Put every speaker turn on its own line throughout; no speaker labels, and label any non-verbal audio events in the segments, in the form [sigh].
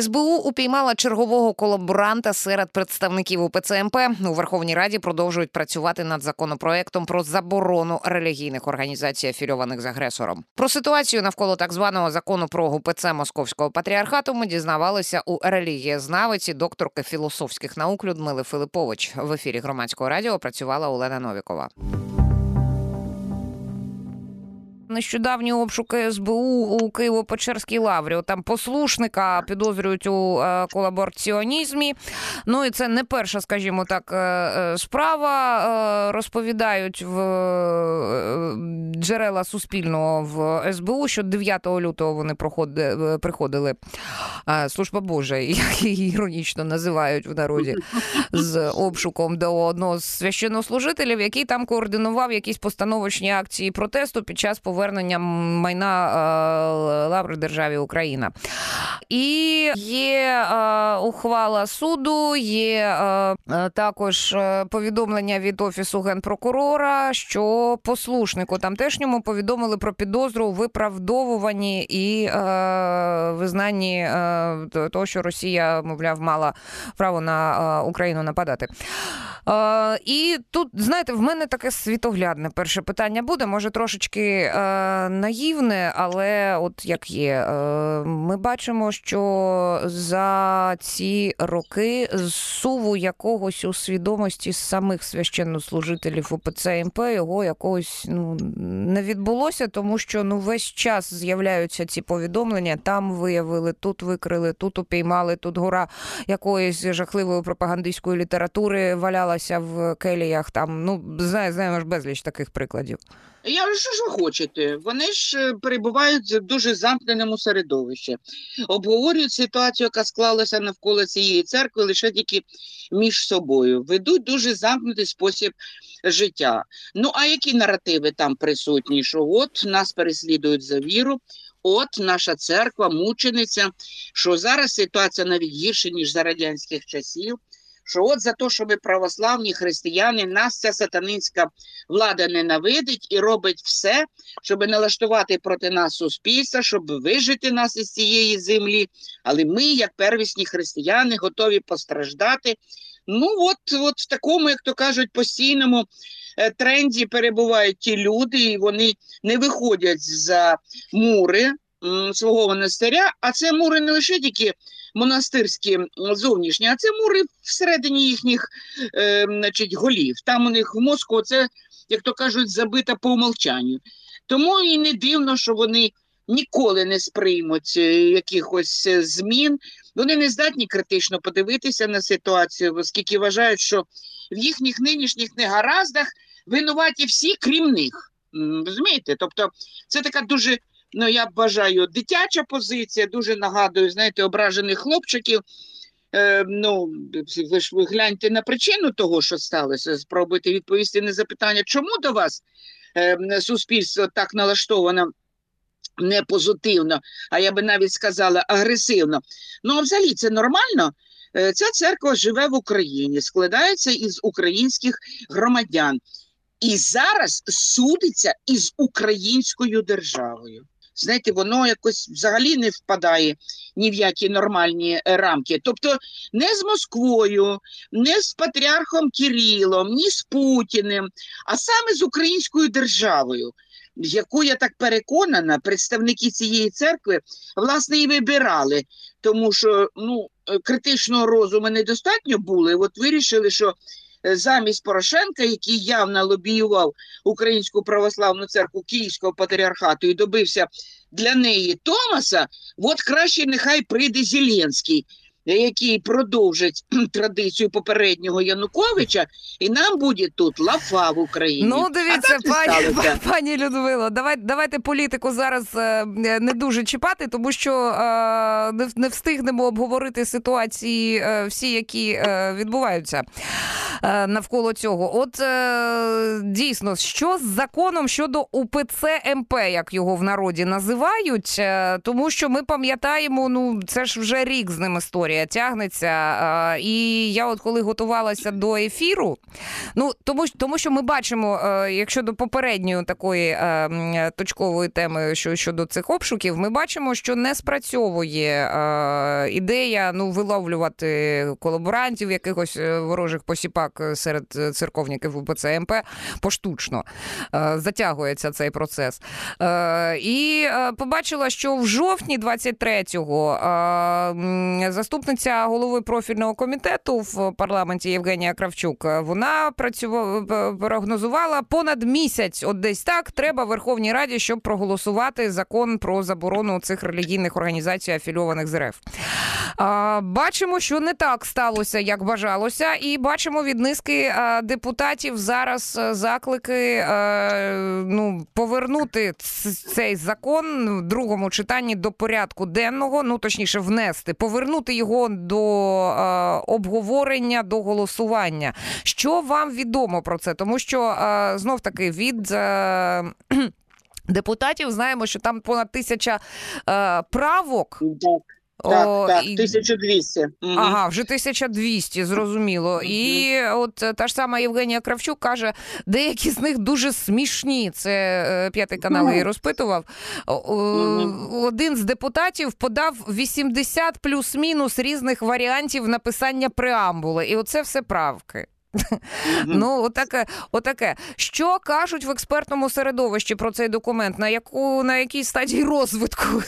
СБУ упіймала чергового колаборанта серед представників УПЦ МП. у Верховній Раді. Продовжують працювати над законопроектом про заборону релігійних організацій, афільованих з агресором. Про ситуацію навколо так званого закону про УПЦ Московського патріархату ми дізнавалися у релігієзнавиці докторки філософських наук Людмили Филипович. В ефірі громадського радіо працювала Олена Новікова. Нещодавні обшуки СБУ у Києво-Печерській лаврі. Там послушника підозрюють у е, колабораціонізмі. Ну і це не перша, скажімо так, е, е, справа. Розповідають в джерела суспільного в СБУ, що 9 лютого вони приходили служба Божа, [laughs] як її іронічно називають в народі з обшуком до одного з священнослужителів, який там координував якісь постановочні акції протесту під час повернення повернення майна е, лаври державі Україна. І є е, ухвала суду, є е, також повідомлення від офісу генпрокурора, що послушнику тамтешньому повідомили про підозру у виправдовуванні і визнанні того, що Росія, мовляв, мала право на Україну нападати. І тут, знаєте, в мене таке світоглядне перше питання буде. Може, трошечки наївне, але от як є, е, ми бачимо, що за ці роки зсуву якогось у свідомості самих священнослужителів УПЦ МП його якогось ну не відбулося, тому що ну весь час з'являються ці повідомлення. Там виявили, тут викрили, тут упіймали, тут гора якоїсь жахливої пропагандистської літератури валялася в келіях. Там ну знаємо ж безліч таких прикладів.
Я що ж ви хочете? Вони ж е, перебувають в дуже замкненому середовищі, обговорюють ситуацію, яка склалася навколо цієї церкви, лише тільки між собою. Ведуть дуже замкнутий спосіб життя. Ну а які наративи там присутні? Що от нас переслідують за віру? От наша церква, мучениця, що зараз ситуація навіть гірша, ніж за радянських часів що от за те, що ми православні християни, нас ця сатанинська влада ненавидить і робить все, щоб налаштувати проти нас суспільство, щоб вижити нас із цієї землі. Але ми, як первісні християни, готові постраждати. Ну, от, от в такому, як то кажуть, постійному е, тренді перебувають ті люди, і вони не виходять за мури свого монастиря, а це мури не лише тільки монастирські зовнішні, а це мури всередині їхніх е, значить, голів. Там у них в мозку це, як то кажуть, забита по умовчанню. Тому і не дивно, що вони ніколи не сприймуть е, якихось е, змін. Вони не здатні критично подивитися на ситуацію, оскільки вважають, що в їхніх нинішніх негараздах винуваті всі, крім них. Розумієте? Тобто це така дуже ну я бажаю дитяча позиція, дуже нагадую, знаєте, ображених хлопчиків. Е, ну, ви ж ви гляньте на причину того, що сталося. Спробуйте відповісти на запитання, чому до вас е, суспільство так налаштовано не позитивно, а я би навіть сказала агресивно. Ну, а взагалі це нормально. Е, ця церква живе в Україні, складається із українських громадян і зараз судиться із українською державою знаєте, воно якось взагалі не впадає ні в які нормальні е, рамки. Тобто не з Москвою, не з патріархом Кирилом, ні з Путіним, а саме з українською державою. Яку я так переконана, представники цієї церкви власне і вибирали, тому що ну е, критичного розуму недостатньо були. От вирішили, що замість Порошенка, який явно лобіював Українську православну церкву Київського патріархату і добився для неї Томаса, от краще нехай прийде Зеленський який продовжить [clears throat] традицію попереднього Януковича, і нам буде тут лафа в Україні.
Ну, дивіться, пані [laughs] пані Людмило, давай, давайте політику зараз е, не дуже чіпати, тому що е, не, не встигнемо обговорити ситуації е, всі, які відбуваються. навколо цього. От дійсно, що з законом щодо УПЦ МП, як його в народі називають, тому що ми пам'ятаємо, ну це ж вже рік з ним історія тягнеться. Е, і я, от коли готувалася до ефіру, ну тому тому що ми бачимо, е, якщо до попередньої такої е, точкової теми, що щодо цих обшуків, ми бачимо, що не спрацьовує е, ідея ну виловлювати колаборантів, якихось ворожих посіпак серед церковників УПЦ МП поштучно затягується цей процес. І побачила, що в жовтні 23-го заступниця голови профільного комітету в парламенті Євгенія Кравчук вона працювала прогнозувала понад місяць. От десь так треба Верховній Раді, щоб проголосувати закон про заборону цих релігійних організацій, афільованих з РФ. Бачимо, що не так сталося, як бажалося, і бачимо від низки депутатів зараз заклики ну, повернути цей закон в другому читанні до порядку денного, ну точніше, внести, повернути його до обговорення, до голосування. Що вам відомо про це? Тому що знов таки від. Депутатів знаємо, що там понад тисяча е, правок.
Так. Так, так, 1200.
Ага, вже 1200, зрозуміло. І от та ж сама Євгенія Кравчук каже, деякі з них дуже смішні. Це е, п'ятий канал її розпитував. Один з депутатів подав 80 плюс-мінус різних варіантів написання преамбули. І оце все правки. Ну, отаке, отаке. Що кажуть в експертному середовищі про цей документ? На яку на якій стадії розвитку [laughs]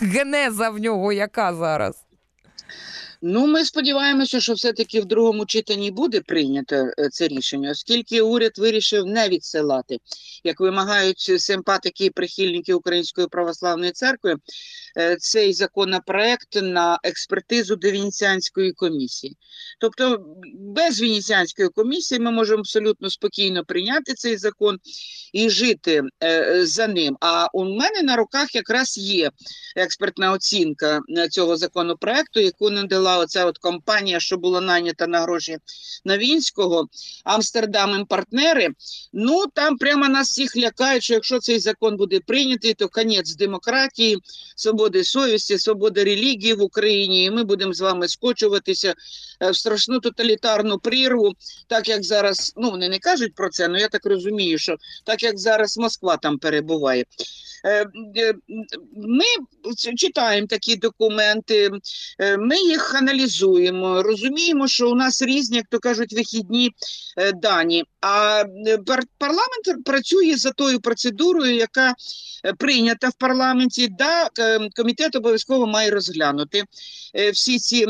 генеза в нього яка зараз?
Ну, ми сподіваємося, що все-таки в другому читанні буде прийнято е, це рішення, оскільки уряд вирішив не відсилати, як вимагають симпатики і прихильники Української православної церкви, е, цей законопроект на експертизу до Венеціанської комісії. Тобто, без Венеціанської комісії ми можемо абсолютно спокійно прийняти цей закон і жити е, за ним. А у мене на руках якраз є експертна оцінка цього законопроекту, яку надала була оця от компанія, що була найнята на гроші Новінського, Амстердам і партнери. Ну там прямо нас всіх лякають, що якщо цей закон буде прийнятий, то конець демократії, свободи совісті, свободи релігії в Україні. І ми будемо з вами скочуватися е, в страшну тоталітарну прірву, так як зараз, ну вони не кажуть про це, але я так розумію, що так як зараз Москва там перебуває. Е, е, ми читаємо такі документи, ми їх аналізуємо, розуміємо, що у нас різні, як то кажуть, вихідні е, дані. А е, парламент працює за тою процедурою, яка е, прийнята в парламенті. Да, комітет обов'язково має розглянути всі ці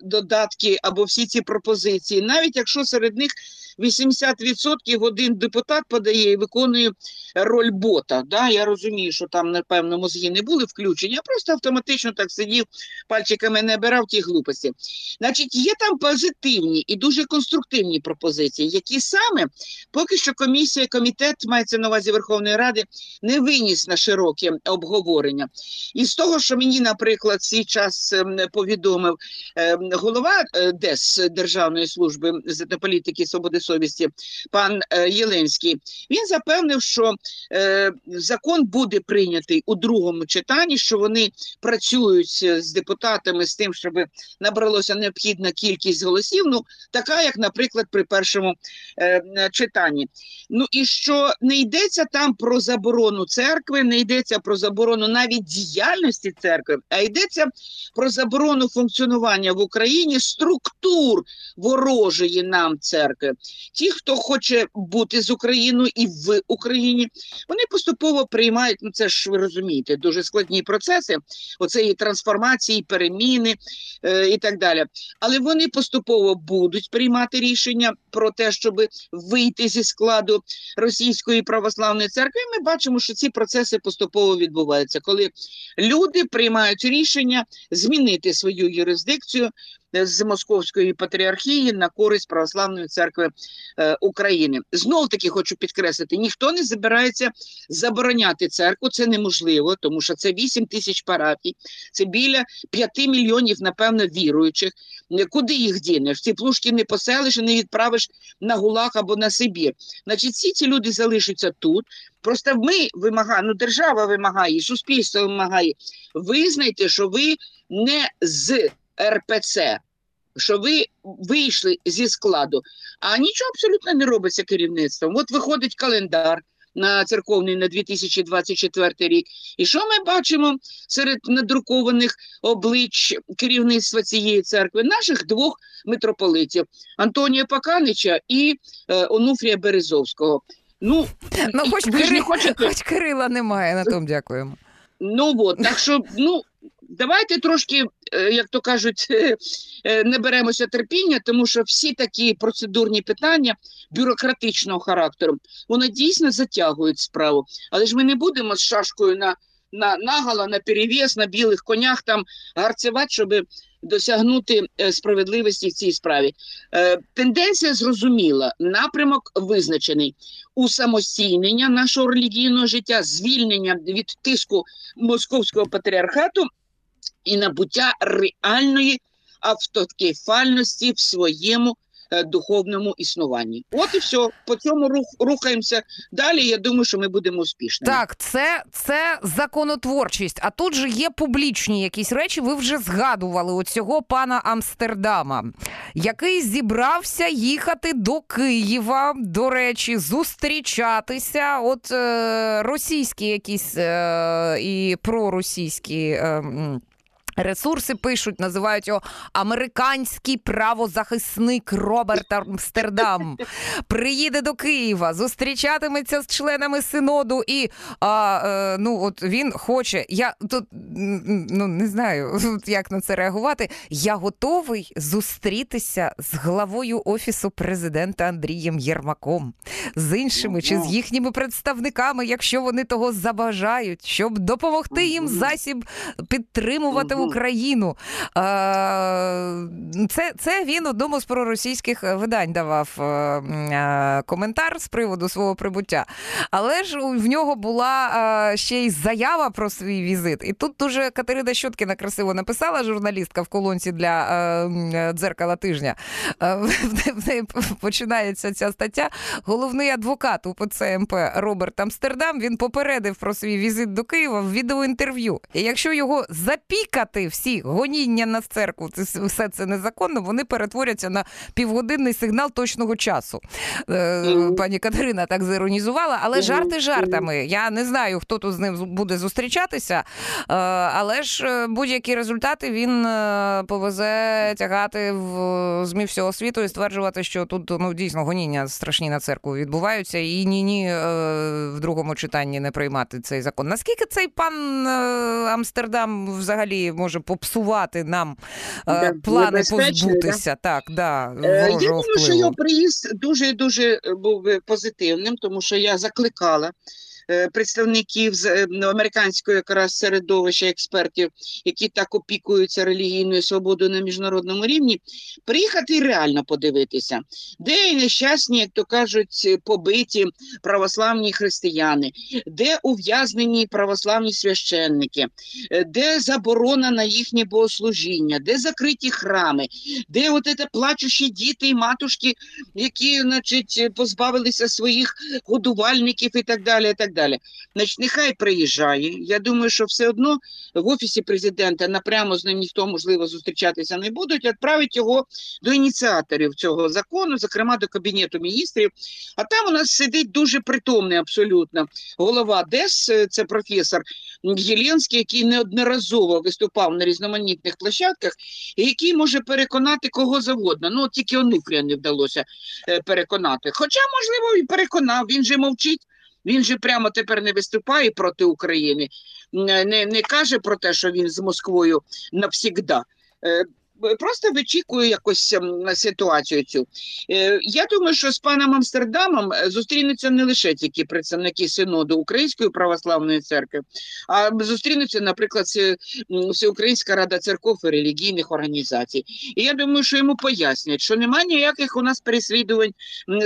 додатки або всі ці пропозиції, навіть якщо серед них 80% один депутат подає і виконує роль бота. Да? Я розумію, що там, напевно, мозги не були включені, а просто автоматично так сидів, пальчиками не бирав ті глупості. Значить, є там позитивні і дуже конструктивні пропозиції, які саме поки що комісія, комітет мається на увазі Верховної Ради, не виніс на широке обговорення. І з того, що мені, наприклад, свій час ем, повідомив ем, голова е, ДЕС Державної служби з політики свободи совісті, пан е, Єленський, він запевнив, що е, закон буде прийнятий у другому читанні, що вони працюють з депутатами з тим, щоб набралося необхідна кількість голосів. Ну така, як, наприклад, при першому е, читанні. Ну і що не йдеться там про заборону церкви, не йдеться про заборону навіть діяльності церкви, а йдеться про заборону функціонування в Україні структур ворожої нам церкви. Ті, хто хоче бути з Україною і в Україні, вони поступово приймають. Ну це ж ви розумієте, дуже складні процеси оцеї трансформації, переміни і так далі. Але вони поступово будуть приймати рішення про те, щоб вийти зі складу російської православної церкви. Ми бачимо, що ці процеси поступово відбуваються, коли люди приймають рішення змінити свою юрисдикцію з Московської патріархії на користь православної церкви е, України. Знов таки хочу підкреслити: ніхто не збирається забороняти церкву. Це неможливо, тому що це 8 тисяч парафій, це біля 5 мільйонів, напевно, віруючих. Куди їх дінеш? Ці плушки не поселиш і не відправиш підеш на Гулаг або на Сибір. Значить, всі ці люди залишаться тут. Просто ми вимагаємо, ну держава вимагає, суспільство вимагає. Визнайте, що ви не з РПЦ, що ви вийшли зі складу, а нічого абсолютно не робиться керівництвом. От виходить календар на церковний на 2024 рік. І що ми бачимо серед надрукованих облич керівництва цієї церкви? Наших двох митрополитів Антонія Паканича і е, Онуфрія Березовського. Ну,
Ну, хоч,
ви не хочете.
хоч Кирила немає, на тому дякуємо.
Ну от, так що, ну, давайте трошки, е, як то кажуть, [laughs] е, не беремося терпіння, тому що всі такі процедурні питання бюрократичного характеру, вони дійсно затягують справу. Але ж ми не будемо з шашкою на, на наголо, на перевес, на білих конях там гарцевати, щоб досягнути е, справедливості в цій справі. Е, Тенденція зрозуміла, напрямок визначений усамостійнення нашого релігійного життя, звільнення від тиску московського патріархату і набуття реальної автокефальності в своєму духовному існуванні. От і все. По цьому рух, рухаємося далі. Я думаю, що ми будемо успішними.
Так, це, це законотворчість. А тут же є публічні якісь речі. Ви вже згадували оцього пана Амстердама, який зібрався їхати до Києва, до речі, зустрічатися. От е, російські якісь е, і проросійські. Е, Ресурси пишуть, називають його американський правозахисник Роберт Амстердам. [laughs] Приїде до Києва, зустрічатиметься з членами синоду, і а, е, ну от він хоче. Я тут ну не знаю, [laughs] як на це реагувати. Я готовий зустрітися з главою офісу президента Андрієм Єрмаком, з іншими чи з їхніми представниками, якщо вони того забажають, щоб допомогти їм засіб підтримувати. Україну. Е, Це, це він одному з проросійських видань давав е, е, коментар з приводу свого прибуття. Але ж в нього була е, ще й заява про свій візит. І тут дуже Катерина Щоткіна красиво написала журналістка в колонці для е, е, дзеркала тижня. Е, в- неї починається ця стаття. Головний адвокат УПЦ МП Роберт Амстердам він попередив про свій візит до Києва в відеоінтерв'ю. І якщо його запікати всі гоніння на церкву, це все це незаконно, вони перетворяться на півгодинний сигнал точного часу. Е, Пані Катерина так зіронізувала, але жарти жартами. Я не знаю, хто тут з ним буде зустрічатися, е, але ж е, будь-які результати він повезе тягати в ЗМІ всього світу і стверджувати, що тут ну дійсно гоніння страшні на церкву відбуваються, і ні, ні в другому читанні не приймати цей закон. Наскільки цей пан Амстердам взагалі може попсувати нам е,
Да,
плани
позбутися.
позбутися? Так, да,
Е, Я думаю,
впливу.
що його приїзд дуже дуже е, був позитивним, тому що я закликала представників з е, ну, американського якраз середовища експертів, які так опікуються релігійною свободою на міжнародному рівні, приїхати і реально подивитися, де нещасні, як то кажуть, побиті православні християни, де ув'язнені православні священники, е, де заборона на їхнє богослужіння, де закриті храми, де от це плачущі діти і матушки, які, значить, позбавилися своїх годувальників і так далі. І так далі. Значить, нехай приїжджає. Я думаю, що все одно в офісі президента напрямо з ним ніхто можливо зустрічатися не будуть. Відправить його до ініціаторів цього закону, зокрема до кабінету міністрів. А там у нас сидить дуже притомний абсолютно голова ДЕС, е, це професор Єленський, який неодноразово виступав на різноманітних площадках, і який може переконати кого завгодно. Ну, тільки Онуфрія не вдалося е, переконати. Хоча, можливо, і переконав, він же мовчить. Він же прямо тепер не виступає проти України, не, не, каже про те, що він з Москвою навсігда. Просто вичікує якось ем, ситуацію цю. Е, Я думаю, що з паном Амстердамом е, зустрінуться не лише тільки представники синоду Української православної церкви, а зустрінуться, наприклад, Всеукраїнська рада церков і релігійних організацій. І я думаю, що йому пояснять, що немає ніяких у нас переслідувань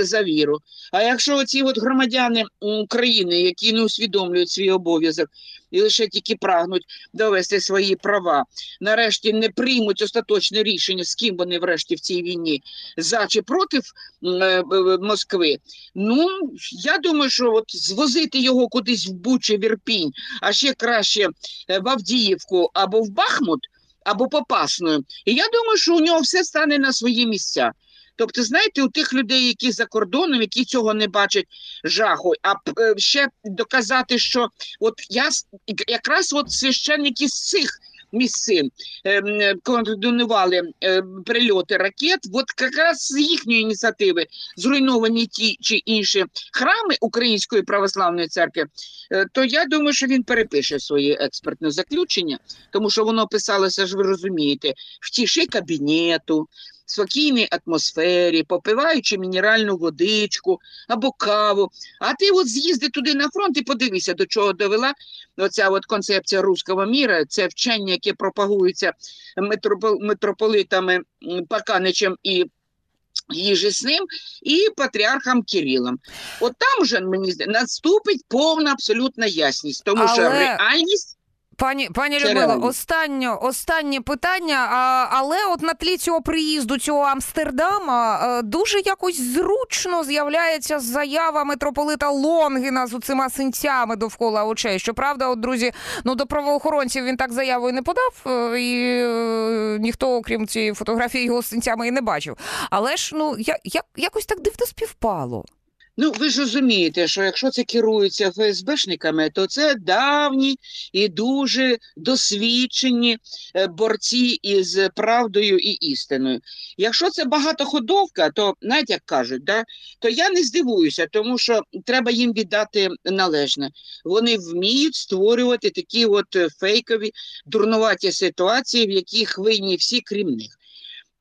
за віру. А якщо оці от громадяни України, які не усвідомлюють свій обов'язок, і лише тільки прагнуть довести свої права, нарешті не приймуть остаточне рішення, з ким вони врешті в цій війні за чи проти е, Москви. Ну я думаю, що от звозити його кудись в Бучі, в Ірпінь, а ще краще е, в Авдіївку або в Бахмут, або Попасну. І я думаю, що у нього все стане на свої місця. Тобто, знаєте, у тих людей, які за кордоном, які цього не бачать жаху, а е, ще доказати, що от я якраз от священники з цих місцин ем, е, координували е, прильоти ракет, от якраз з їхньої ініціативи зруйновані ті чи інші храми Української православної церкви, то я думаю, що він перепише своє експертне заключення, тому що воно писалося ж, ви розумієте, в тиші кабінету, спокійній атмосфері, попиваючи мінеральну водичку або каву. А ти от з'їзди туди на фронт і подивися, до чого довела оця от концепція руського міра, це вчення, яке пропагується митропол- митрополитами Паканичем і їжі з ним, і патріархом Кирилом. От там вже мені наступить повна абсолютна ясність, тому що реальність
Пані пані
Це
останнє, останнє питання. А, але от на тлі цього приїзду цього Амстердама е, дуже якось зручно з'являється заява митрополита Лонгіна з оцима синцями довкола очей. Щоправда, от друзі, ну до правоохоронців він так заявою не подав, е, і е, ніхто, окрім цієї фотографії, його з синцями і не бачив. Але ж ну я, я якось так дивно співпало.
Ну, ви ж розумієте, що якщо це керується ФСБшниками, то це давні і дуже досвідчені е, борці із правдою і істиною. Якщо це багатоходовка, то навіть як кажуть, да, то я не здивуюся, тому що треба їм віддати належне. Вони вміють створювати такі от е, фейкові, дурнуваті ситуації, в яких винні всі, крім них.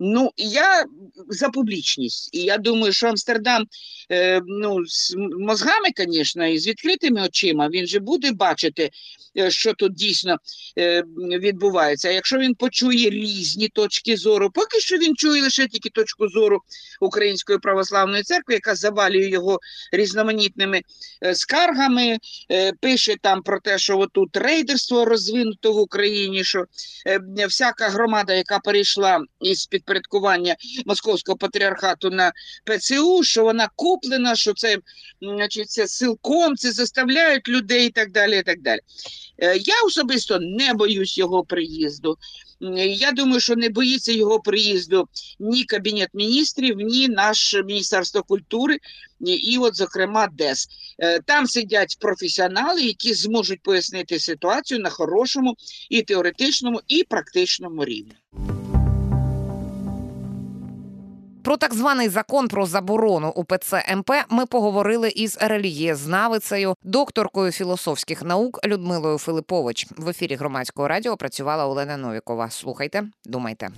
Ну, я за публічність. І я думаю, що Амстердам е, ну, з мозгами, звісно, і з відкритими очима, він же буде бачити, е, що тут дійсно е, відбувається. А якщо він почує різні точки зору, поки що він чує лише тільки точку зору Української православної церкви, яка завалює його різноманітними е, скаргами, е, пише там про те, що отут рейдерство розвинуто в Україні, що е, всяка громада, яка перейшла із підпорядкування Московського патріархату на ПЦУ, що вона куплена, що це, значить, це силком, це заставляють людей і так далі. І так далі. Е, Я особисто не боюсь його приїзду. Я думаю, що не боїться його приїзду ні Кабінет міністрів, ні наше Міністерство культури, і, от, зокрема, ДЕС. Е, Там сидять професіонали, які зможуть пояснити ситуацію на хорошому і теоретичному, і практичному рівні.
Про так званий закон про заборону УПЦ МП ми поговорили із релігієзнавицею, докторкою філософських наук Людмилою Филипович. В ефірі громадського радіо працювала Олена Новікова. Слухайте, думайте.